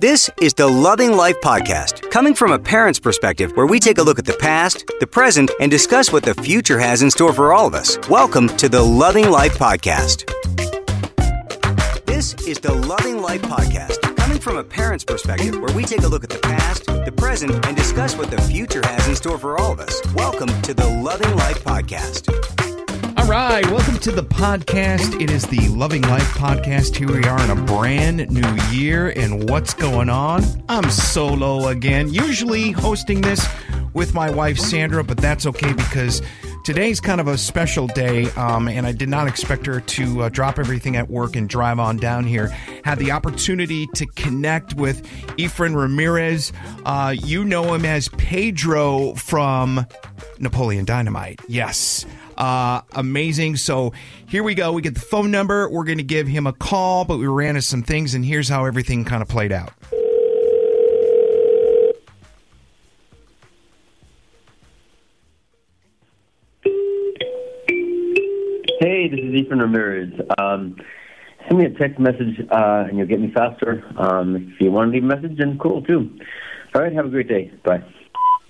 This is the Loving Life Podcast, coming from a parent's perspective where we take a look at the past, the present, and discuss what the future has in store for all of us. Welcome to the Loving Life Podcast. This is the Loving Life Podcast, coming from a parent's perspective where we take a look at the past, the present, and discuss what the future has in store for all of us. Welcome to the Loving Life Podcast. Right, welcome to the podcast. It is the Loving Life podcast. Here we are in a brand new year, and what's going on? I'm solo again, usually hosting this with my wife Sandra, but that's okay because today's kind of a special day, um, and I did not expect her to uh, drop everything at work and drive on down here. Had the opportunity to connect with Efren Ramirez. Uh, you know him as Pedro from Napoleon Dynamite. Yes. Uh, amazing. So here we go. We get the phone number. We're going to give him a call, but we ran into some things, and here's how everything kind of played out. Hey, this is Efren Ramirez. Um, send me a text message uh, and you'll get me faster. Um, if you want to leave a message, then cool too. All right, have a great day. Bye.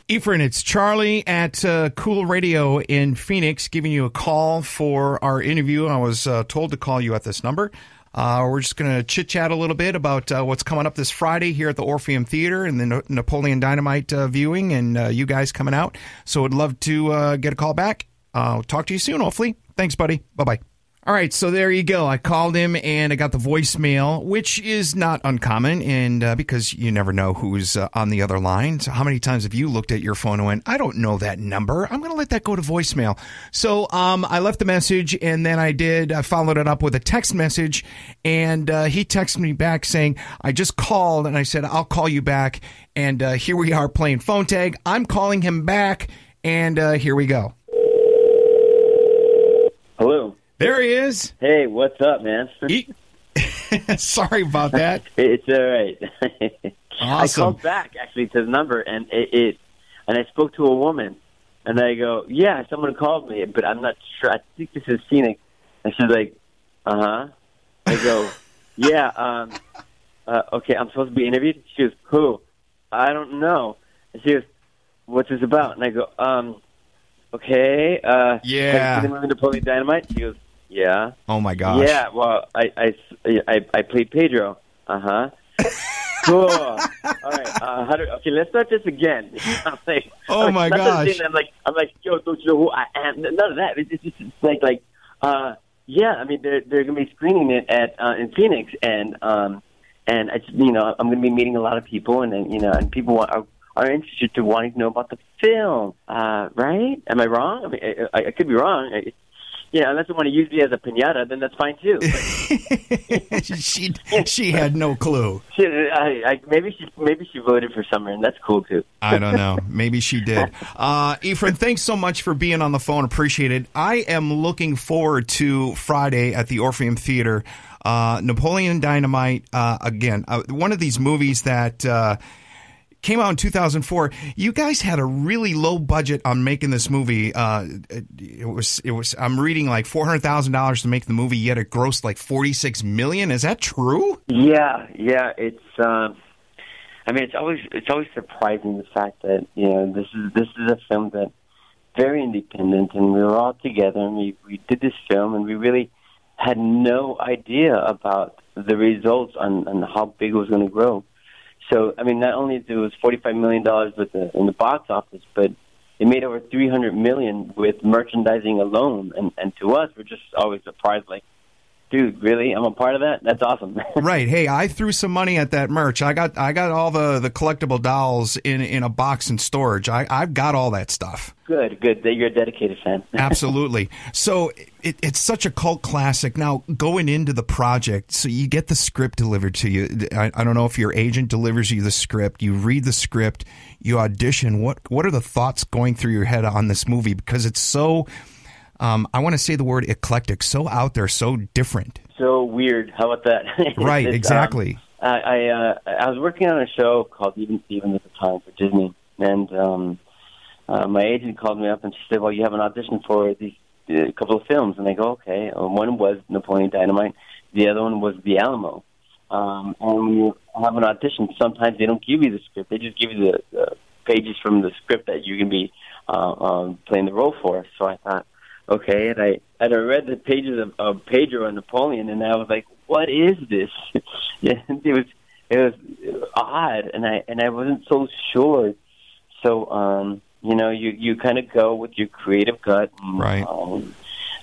Efren, it's Charlie at uh, Cool Radio in Phoenix giving you a call for our interview. I was uh, told to call you at this number. Uh, we're just going to chit chat a little bit about uh, what's coming up this Friday here at the Orpheum Theater and the Na- Napoleon Dynamite uh, viewing, and uh, you guys coming out. So I'd love to get a call back. Talk to you soon, hopefully. Thanks, buddy. Bye bye. All right, so there you go. I called him and I got the voicemail, which is not uncommon, and uh, because you never know who's uh, on the other line. So how many times have you looked at your phone and went, "I don't know that number. I'm going to let that go to voicemail." So um, I left the message, and then I did. I followed it up with a text message, and uh, he texted me back saying, "I just called," and I said, "I'll call you back." And uh, here we are playing phone tag. I'm calling him back, and uh, here we go. Hello. There he is. Hey, what's up, man? He- Sorry about that. it's all right. Awesome. I called back actually to the number and it, it and I spoke to a woman and I go, yeah, someone called me, but I'm not sure. I think this is Phoenix. And she's like, uh huh. I go, yeah. Um, uh, okay, I'm supposed to be interviewed. She goes, who? I don't know. And she goes, what's this about? And I go, um, okay. Uh, Yeah. Have you seen the movie Napoleon Dynamite? She goes, yeah. Oh my gosh. Yeah, well, I I I, I played Pedro. Uh huh. cool. All right. Uh, how do, okay, let's start this again. I'm like, Oh, I'm my like, not gosh. I'm like, I'm like, yo, don't you know who I am? None of that. It's just it's like, like, uh, yeah. I mean, they're they're gonna be screening it at uh, in Phoenix, and um, and I just, you know, I'm gonna be meeting a lot of people, and then you know, and people want, are are interested to wanting to know about the film. Uh, right? Am I wrong? I mean, I, I, I could be wrong. I, yeah, unless they want to use me as a pinata, then that's fine too. But she she had no clue. she, I, I, maybe she maybe she voted for Summer, and that's cool too. I don't know. Maybe she did. Uh, Efren, thanks so much for being on the phone. Appreciate it. I am looking forward to Friday at the Orpheum Theater. Uh, Napoleon Dynamite, uh, again, uh, one of these movies that uh, came out in 2004. You guys had a really low budget on making this movie. Uh, it, it was, it was. I'm reading like four hundred thousand dollars to make the movie, yet it grossed like 46 million. Is that true? Yeah, yeah. It's. Um, I mean, it's always it's always surprising the fact that you know this is this is a film that very independent, and we were all together, and we we did this film, and we really had no idea about the results on, on how big it was going to grow. So, I mean, not only did it was forty-five million dollars with the in the box office, but it made over three hundred million with merchandising alone. And and to us, we're just always surprised, like, dude, really? I'm a part of that. That's awesome. right. Hey, I threw some money at that merch. I got I got all the the collectible dolls in in a box in storage. I I've got all that stuff. Good, good. That You're a dedicated fan. Absolutely. So it, it's such a cult classic. Now going into the project, so you get the script delivered to you. I, I don't know if your agent delivers you the script. You read the script. You audition. What what are the thoughts going through your head on this movie? Because it's so. Um, I want to say the word eclectic, so out there, so different. So weird. How about that? Right, um, exactly. I I, uh, I was working on a show called Even Stevens at the time for Disney, and um, uh, my agent called me up and she said, "Well, you have an audition for these a couple of films." And I go, "Okay." Uh, one was Napoleon Dynamite. The other one was The Alamo. Um, and when you have an audition, sometimes they don't give you the script; they just give you the, the pages from the script that you can be uh, um, playing the role for. So I thought, okay, and I and I read the pages of, of Pedro and Napoleon, and I was like, what is this? yeah, it was it was odd, and I and I wasn't so sure. So um, you know, you you kind of go with your creative gut. And, Right. Um,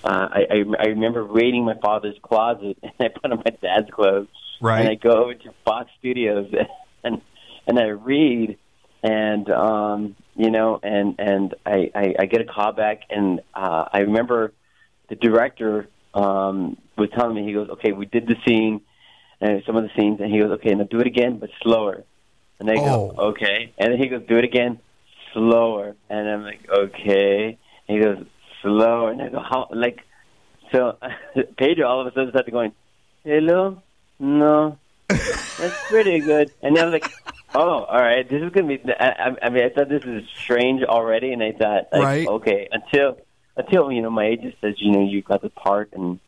uh, I, I I remember raiding my father's closet, and I put on my dad's clothes, Right. and I go over to Fox Studios, and and I read, and um, you know, and and I, I I get a call back, and uh, I remember the director um, was telling me, he goes, okay, we did the scene, and some of the scenes, and he goes, okay, now do it again, but slower. And I go, Oh. okay, and then he goes, do it again, slower, and I'm like, okay, and he goes, slower, and I go, how, like, so Pedro all of a sudden started going, hello, no, that's pretty good, and I was like. Oh, all right. This is gonna be. I, I- I mean, I thought this is strange already, and I thought, like, Right. okay, until until you know my agent says you know you got the part and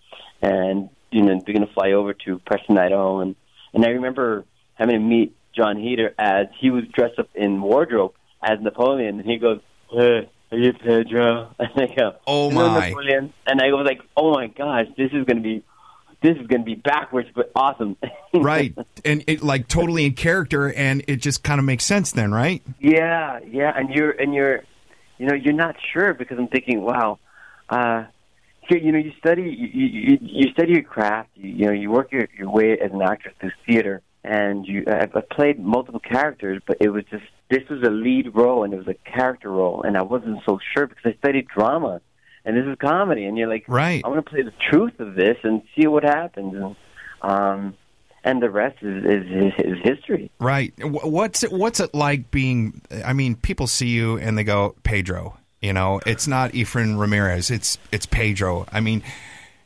and you know they're gonna fly over to Preston, Idaho, and and I remember having to meet Jon Heder as he was dressed up in wardrobe as Napoleon, and he goes, "Hey, are you Pedro?" And I go, Oh, my." Napoleon," and I was like, "Oh my gosh, this is gonna be." This is going to be backwards, but awesome. right. And it like totally in character, and it just kind of makes sense then, right? Yeah, yeah, and you're and you're, you know, you're not sure because I'm thinking, wow, uh, you, you know, you study you, you you study your craft, you, you know, you work your your way as an actress through theater, and you I've, I've played multiple characters, but it was just this was a lead role and it was a character role, and I wasn't so sure because I studied drama, and this is comedy, and you're like, Right. I want to play the truth of this and see what happens, and um, and the rest is is, is history. Right. What's it, what's it like being? I mean, people see you and they go Pedro. You know, it's not Efren Ramirez. It's it's Pedro. I mean,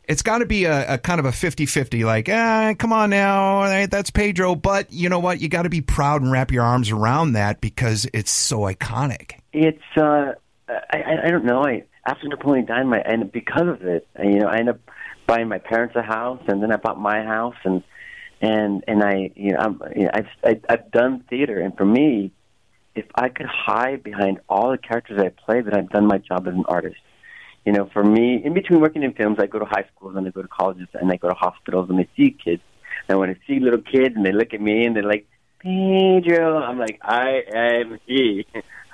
it's got to be a, a kind of a 50-50, Like, ah, come on now, eh, that's Pedro. But you know what? You got to be proud and wrap your arms around that because it's so iconic. It's uh, I, I I don't know. I after Napoleon Dynamite, and because of it, you know, I ended up buying my parents a house, and then I bought my house, and and and I, you know, I'm, you know I've I, I've done theater, and for me, if I could hide behind all the characters I play, then I've done my job as an artist. You know, for me, in between working in films, I go to high schools and I go to colleges and I go to hospitals and I see kids. And when I see little kids and they look at me and they're like, Pedro, I'm like, I am he.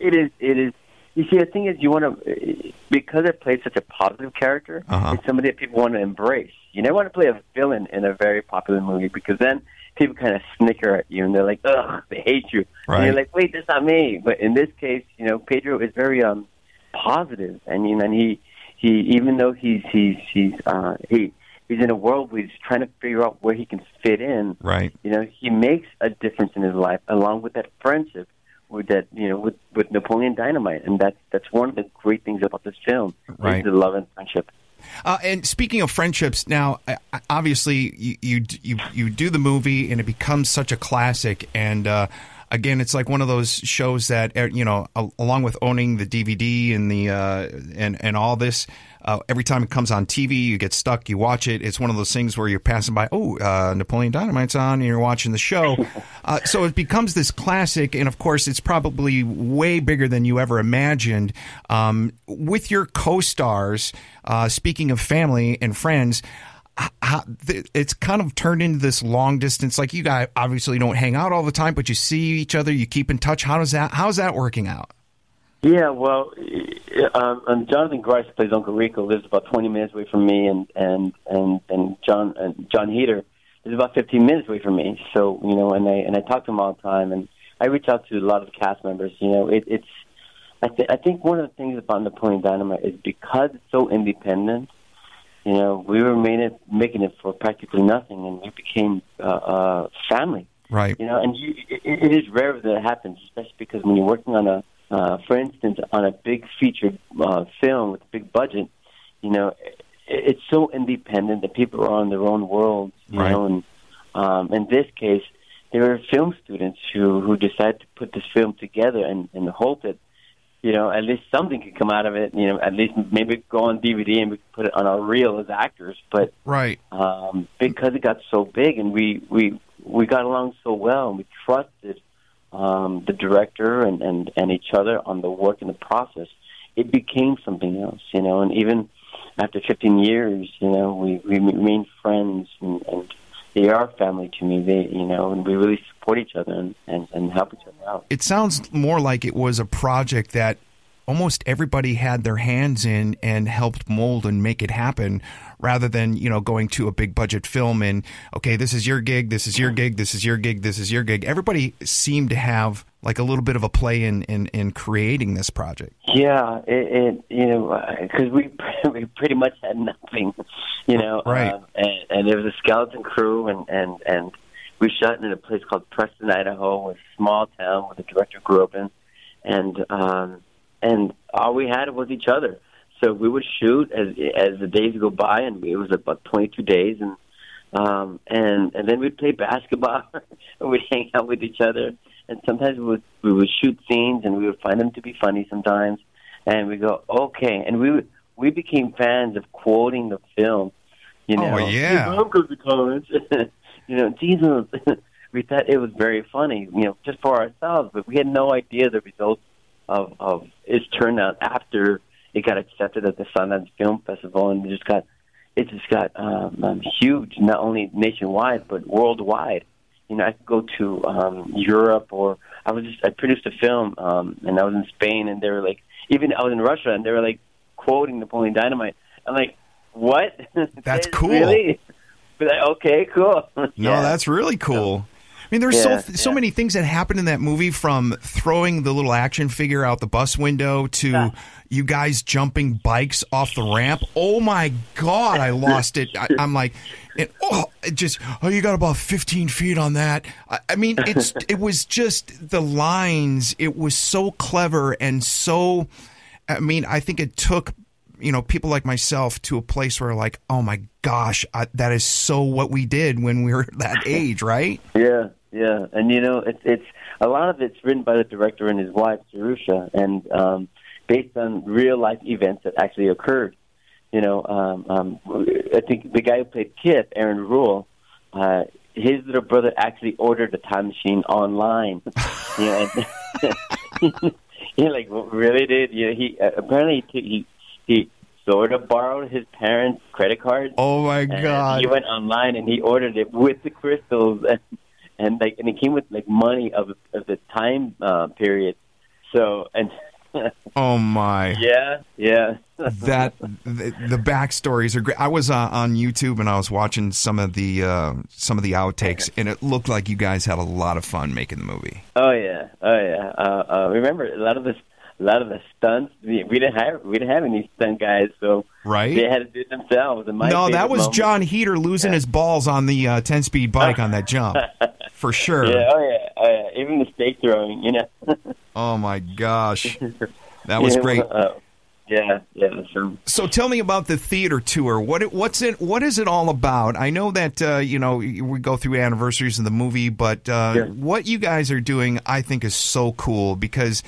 it is, it is. You see, the thing is, you want to, because I played such a positive character, Uh-huh. it's somebody that people want to embrace. You never want to play a villain in a very popular movie because then people kind of snicker at you and they're like, ugh, they hate you. And you're like, wait, that's not me. But in this case, you know, Pedro is very um positive, and you know, and he he even though he's he's he's uh he he's in a world where he's trying to figure out where he can fit in. Right. You know, he makes a difference in his life along with that friendship with that you know with with Napoleon Dynamite, and that's that's one of the great things about this film. is Right. the love and friendship. Uh, and speaking of friendships, now obviously you, you you you do the movie and it becomes such a classic. And uh, again, it's like one of those shows that uh, you know, along with owning the DVD and the uh, and and all this. Uh, every time it comes on TV, you get stuck. You watch it. It's one of those things where you're passing by. Oh, uh, Napoleon Dynamite's on, and you're watching the show. Uh, so it becomes this classic, and of course, it's probably way bigger than you ever imagined. Um, with your co-stars, uh, speaking of family and friends, h- how, th- it's kind of turned into this long distance. Like you guys obviously don't hang out all the time, but you see each other. You keep in touch. How does that? How's that working out? Yeah, well, um, um, Jonathan Gries plays Uncle Rico. Lives about 20 minutes away from me, and and and and John and Jon Heder is about 15 minutes away from me. So you know, and I and I talk to him all the time, and I reach out to a lot of cast members. You know, it, it's I, th- I think one of the things about Napoleon Dynamite is because it's so independent. You know, we were made it, making it for practically nothing, and we became uh, uh, family. Right. You know, and you, it, it is rare that it happens, especially because when you're working on a, uh, for instance, on a big feature uh, film with a big budget, you know, it, it's so independent that people are on their own world. You Right. know, and um, in this case, they were film students who who decided to put this film together and, and hope that you know at least something could come out of it. You know, at least maybe go on DVD and we could put it on our reel as actors. But Right. um, because it got so big and we we we got along so well and we trusted um, the director and, and and each other on the work and the process, it became something else, you know. And even after 15 years, you know, we we remain friends and, and they are family to me. They you know, and we really support each other and, and, and help each other out. It sounds more like it was a project that almost everybody had their hands in and helped mold and make it happen rather than, you know, going to a big budget film and okay, this is your gig, this is your gig, this is your gig, this is your gig. Everybody seemed to have like a little bit of a play in in, in creating this project. Yeah, it, it you know because we we pretty much had nothing, you know, Right. um, and, and there was a skeleton crew, and and and we shot in a place called Preston, Idaho, a small town where the director grew up in, and um, and all we had was each other. So we would shoot as as the days go by, and it was about twenty two days, and um, and and then we'd play basketball, and we'd hang out with each other, and sometimes we would we would shoot scenes, and we would find them to be funny sometimes, and we go okay, and we would, we became fans of quoting the film, you know. Oh, yeah. Hey, Mom goes to college, you know. Jesus, we thought it was very funny, you know, just for ourselves, but we had no idea the results of of its turnout after it got accepted at the Sundance Film Festival, and it just got it just got um, um, huge, not only nationwide but worldwide. You know, I could go to um, Europe, or I was just I produced a film, um, and I was in Spain, and they were like, even I was in Russia, and they were like quoting Napoleon Dynamite. I'm like, what? That's cool. Really? But like, okay, cool. No, Yeah. that's really cool. I mean, there's Yeah, so so yeah. many things that happen in that movie, from throwing the little action figure out the bus window to Yeah. you guys jumping bikes off the ramp. Oh my god, I lost it. I, I'm like, and, oh, it just oh, you got about 15 feet on that. I, I mean, it's it was just the lines. It was so clever and so. I mean, I think it took you know people like myself to a place where like, oh my gosh, I, that is so what we did when we were that age, right? Yeah, yeah, and you know, it's it's a lot of it's written by the director and his wife, Jerusha, and um, based on real life events that actually occurred. You know, um, um, I think the guy who played Kip, Aaron Ruell, uh, his little brother actually ordered a time machine online. you know, and he like really did. You know, he uh, apparently he, he he sort of borrowed his parents' credit card. Oh my And god! he went online and he ordered it with the crystals and, and like and it came with like money of of the time uh, period. So and oh my! yeah, yeah. That the, the backstories are great. I was uh, on YouTube and I was watching some of the uh, some of the outtakes, and it looked like you guys had a lot of fun making the movie. oh yeah, oh yeah. Uh, uh, remember a lot of this, a lot of the stunts. We, we didn't have we didn't have any stunt guys, so Right? they had to do it themselves. No, that was moment- Jon Heder losing his balls on the uh, ten speed bike on that jump, for sure. Yeah, oh yeah, oh yeah. Even the stake throwing, you know. Oh my gosh, that was Yeah, great. Uh, yeah, yeah. So So tell me about the theater tour. What what's it? What is it all about? I know that uh, you know we go through anniversaries of the movie, but uh, Yeah. what you guys are doing, I think, is so cool because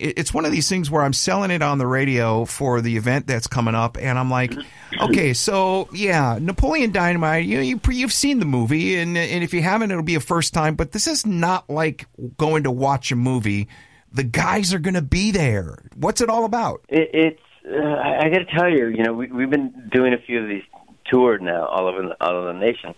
it's one of these things where I'm selling it on the radio for the event that's coming up, and I'm like, okay, so yeah, Napoleon Dynamite. You, you you've seen the movie, and and if you haven't, it'll be a first time. But this is not like going to watch a movie. The guys are going to be there. What's it all about? It, it's uh, I, I got to tell you, you know, we, we've been doing a few of these tours now all over the, all over the nation,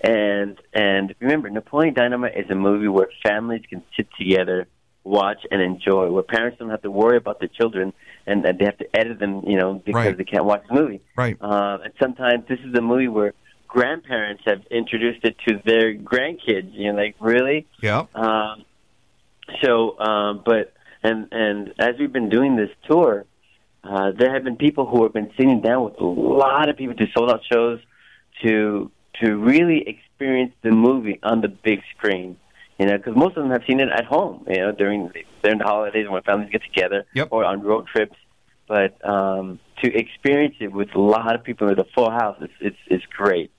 and and remember, Napoleon Dynamite is a movie where families can sit together watch and enjoy, where parents don't have to worry about their children and, they have to edit them, you know, because Right. they can't watch the movie. Right. Uh, and sometimes this is a movie where grandparents have introduced it to their grandkids. You know, like really. Yeah. Um, so, um, but and and as we've been doing this tour, uh, there have been people who have been sitting down with a lot of people to sold out shows to to really experience the movie on the big screen. You know, because most of them have seen it at home. You know, during during the holidays when families get together, Yep. or on road trips. But um, to experience it with a lot of people with a full house, it's it's, it's great.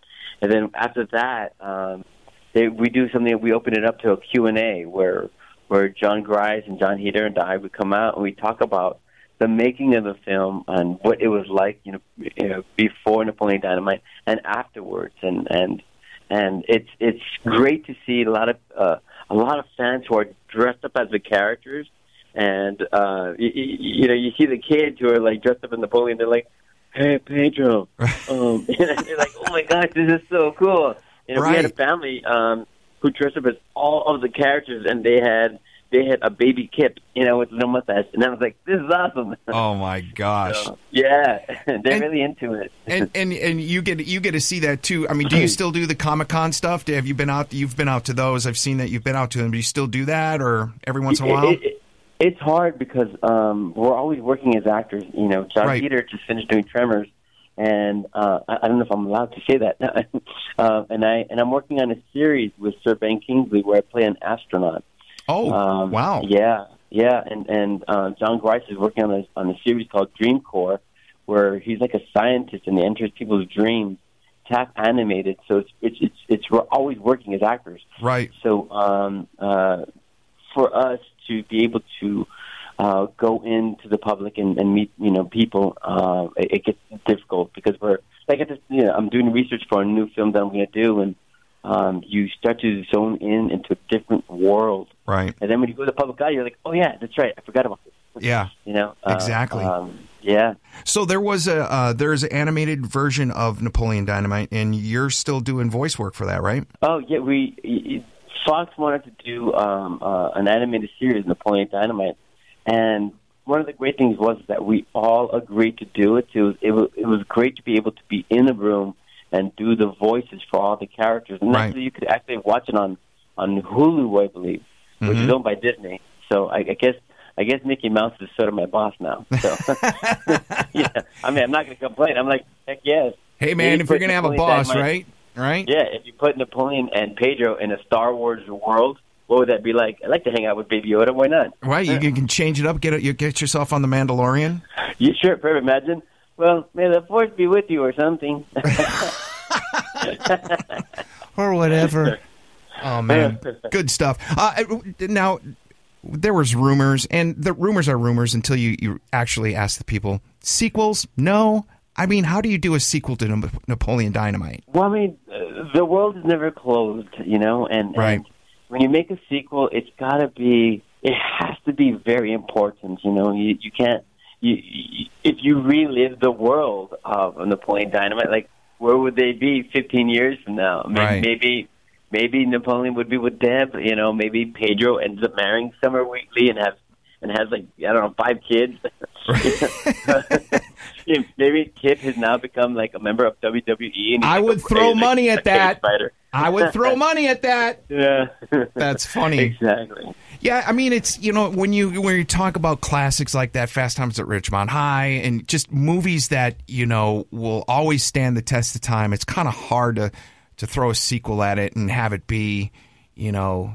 And then after that, um, they, we do something. We open it up to a Q and A where where Jon Gries and Jon Heder and I would come out and we talk about the making of the film and what it was like, you know, you know before Napoleon Dynamite and afterwards, and and and it's it's great to see a lot of uh, a lot of fans who are dressed up as the characters, and uh, you, you know you see the kids who are like dressed up in Napoleon. They're like, "Hey Pedro," um, and they're like, "Oh my gosh, this is so cool!" You know, we had a family um, who dressed up as all of the characters, and they had they had a baby Kip, you know, with no mustache, and I was like, "This is awesome." Oh my gosh. So, yeah, they're And- really into it. and and and you get you get to see that too. I mean, do you still do the Comic Con stuff? Have you been out? You've been out to those. I've seen that you've been out to them. Do you still do that, or every once in a while? It, it, it's hard because um, we're always working as actors. You know, Jon Right. Heder just finished doing Tremors, and uh, I, don't know if I'm allowed to say that. uh, and I and I'm working on a series with Sir Ben Kingsley where I play an astronaut. Oh, Um, wow. Yeah, yeah, and and uh, Jon Gries is working on a on a series called Dream Core, where he's like a scientist and he enters people's dreams. Half animated, so it's it's it's, it's we're always working as actors. Right. So um, uh, for us to be able to uh, go into the public and, and meet you know people, uh, it, it gets difficult because we're like at this, you know, I'm doing research for a new film that I'm going to do, and um, you start to zone in into a different world, Right. and then when you go to the public eye, you're like, oh yeah, that's right, I forgot about this. Yeah. You know uh, Exactly. Um, yeah. So there was a uh, there's an animated version of Napoleon Dynamite, and you're still doing voice work for that, right? Oh yeah, we Fox wanted to do um, uh, an animated series, Napoleon Dynamite, and one of the great things was that we all agreed to do it. It was it was, it was great to be able to be in the room and do the voices for all the characters, and Right. actually you could actually watch it on on Hulu, I believe, which Mm-hmm. is owned by Disney. So I, I guess. I guess Mickey Mouse is sort of my boss now. So, yeah. I mean, I'm not going to complain. I'm like, heck yes. Hey man, if you're gonna have a boss, right? Right. yeah, if you put Napoleon and Pedro in a Star Wars world, what would that be like? I'd like to hang out with Baby Yoda. Why not? Right. You can, can change it up. Get it. You get yourself on the Mandalorian. You sure, perfect. Imagine. Well, may the force be with you, or something. or whatever. Oh man, good stuff. Uh, now, there was rumors, and the rumors are rumors until you you actually ask the people. Sequels? No. I mean, how do you do a sequel to Napoleon Dynamite? well, I mean, uh, the world is never closed, you know, and, Right. and when you make a sequel, it's got to be. It has to be very important, you know. You you can't. You, if you relive the world of Napoleon Dynamite, like where would they be 15 years from now? Maybe, Right. maybe maybe Napoleon would be with Deb. You know, maybe Pedro ends up marrying Summer Wheatley and has and has like I don't know five kids. Maybe Kip has now become like a member of WWE. And I like would a- throw like money at that. Fighter. I would throw money at that. Yeah, That's funny. exactly. Yeah, I mean, it's you know when you when you talk about classics like that, Fast Times at Ridgemont High, and just movies that you know will always stand the test of time. It's kind of hard to to throw a sequel at it and have it be, you know,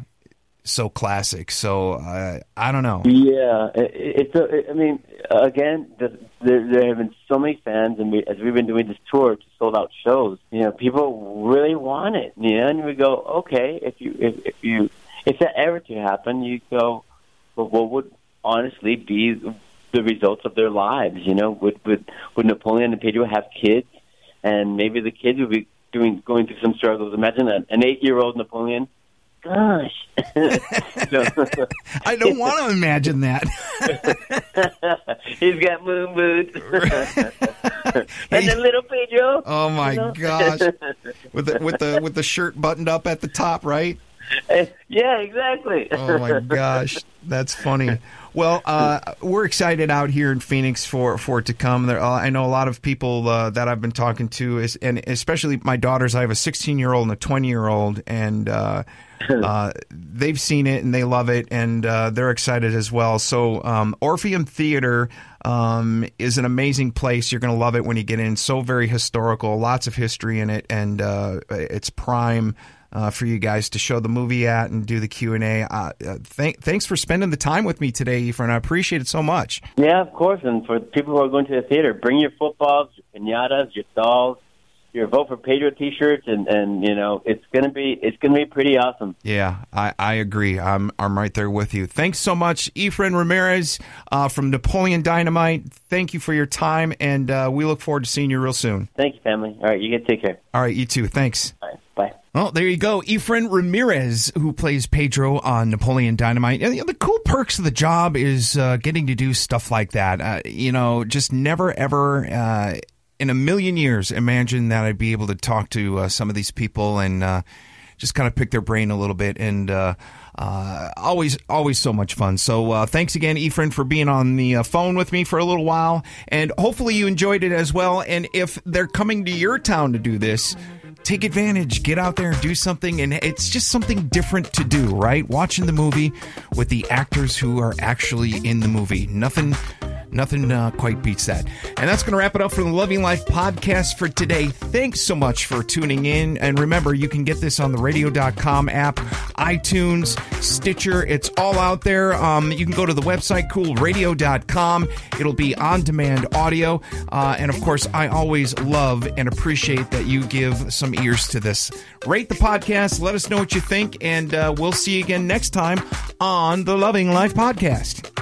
so classic. So uh, I don't know. Yeah, it, it's. I mean, again, the, there, there have been so many fans, and we, as we've been doing this tour to sold out shows, you know, people really want it. You know, and we go, okay, if you if, if you if that ever to happen, you go, well, what would honestly be the results of their lives? You know, would would would Napoleon and Pedro have kids, and maybe the kids would be doing going through some struggles. Imagine an, an eight year old Napoleon. Gosh. So- I don't want to imagine that. He's got moon boots. and the little Pedro. Oh my You know? gosh, with the with the with the shirt buttoned up at the top, right? yeah, exactly. oh my gosh, that's funny. Well, uh, we're excited out here in Phoenix for, for it to come. There, uh, I know a lot of people uh, that I've been talking to, is, and especially my daughters. I have a 16 year old and a 20 year old, and uh, uh, they've seen it and they love it, and uh, they're excited as well. So, um, Orpheum Theater um, is an amazing place. You're going to love it when you get in. So very historical, lots of history in it, and it's prime uh, for you guys to show the movie at and do the Q and A. Uh, uh, th- thanks for spending the time with me today, Efren. I appreciate it so much. Yeah, of course. And for people who are going to the theater, bring your footballs, your pinatas, your dolls, your vote for Pedro T-shirts, and and you know it's gonna be it's gonna be pretty awesome. Yeah, I, I agree. I'm I'm right there with you. Thanks so much, Efren Ramirez uh, from Napoleon Dynamite. Thank you for your time, and uh, we look forward to seeing you real soon. Thank you, family. All right, you get take care. All right, you too. Thanks. Bye. Well, there you go. Efren Ramirez, who plays Pedro on Napoleon Dynamite. And the cool perks of the job is uh, getting to do stuff like that. Uh, you know, just never, ever uh, in a million years imagine that I'd be able to talk to uh, some of these people and uh, just kind of pick their brain a little bit. And uh, always, always so much fun. So thanks again, Efren, for being on the phone with me for a little while. And hopefully you enjoyed it as well. And if they're coming to your town to do this, take advantage, get out there and do something. And it's just something different to do, right? Watching the movie with the actors who are actually in the movie. Nothing. Nothing uh, quite beats that. And that's going to wrap it up for the Loving Life podcast for today. Thanks so much for tuning in. And remember, you can get this on the radio.com app, iTunes, Stitcher. It's all out there. Um, you can go to the website, coolradio.com. It'll be on demand audio. Uh, and of course, I always love and appreciate that you give some ears to this. Rate the podcast. Let us know what you think. And uh, we'll see you again next time on the Loving Life podcast.